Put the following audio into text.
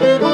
Música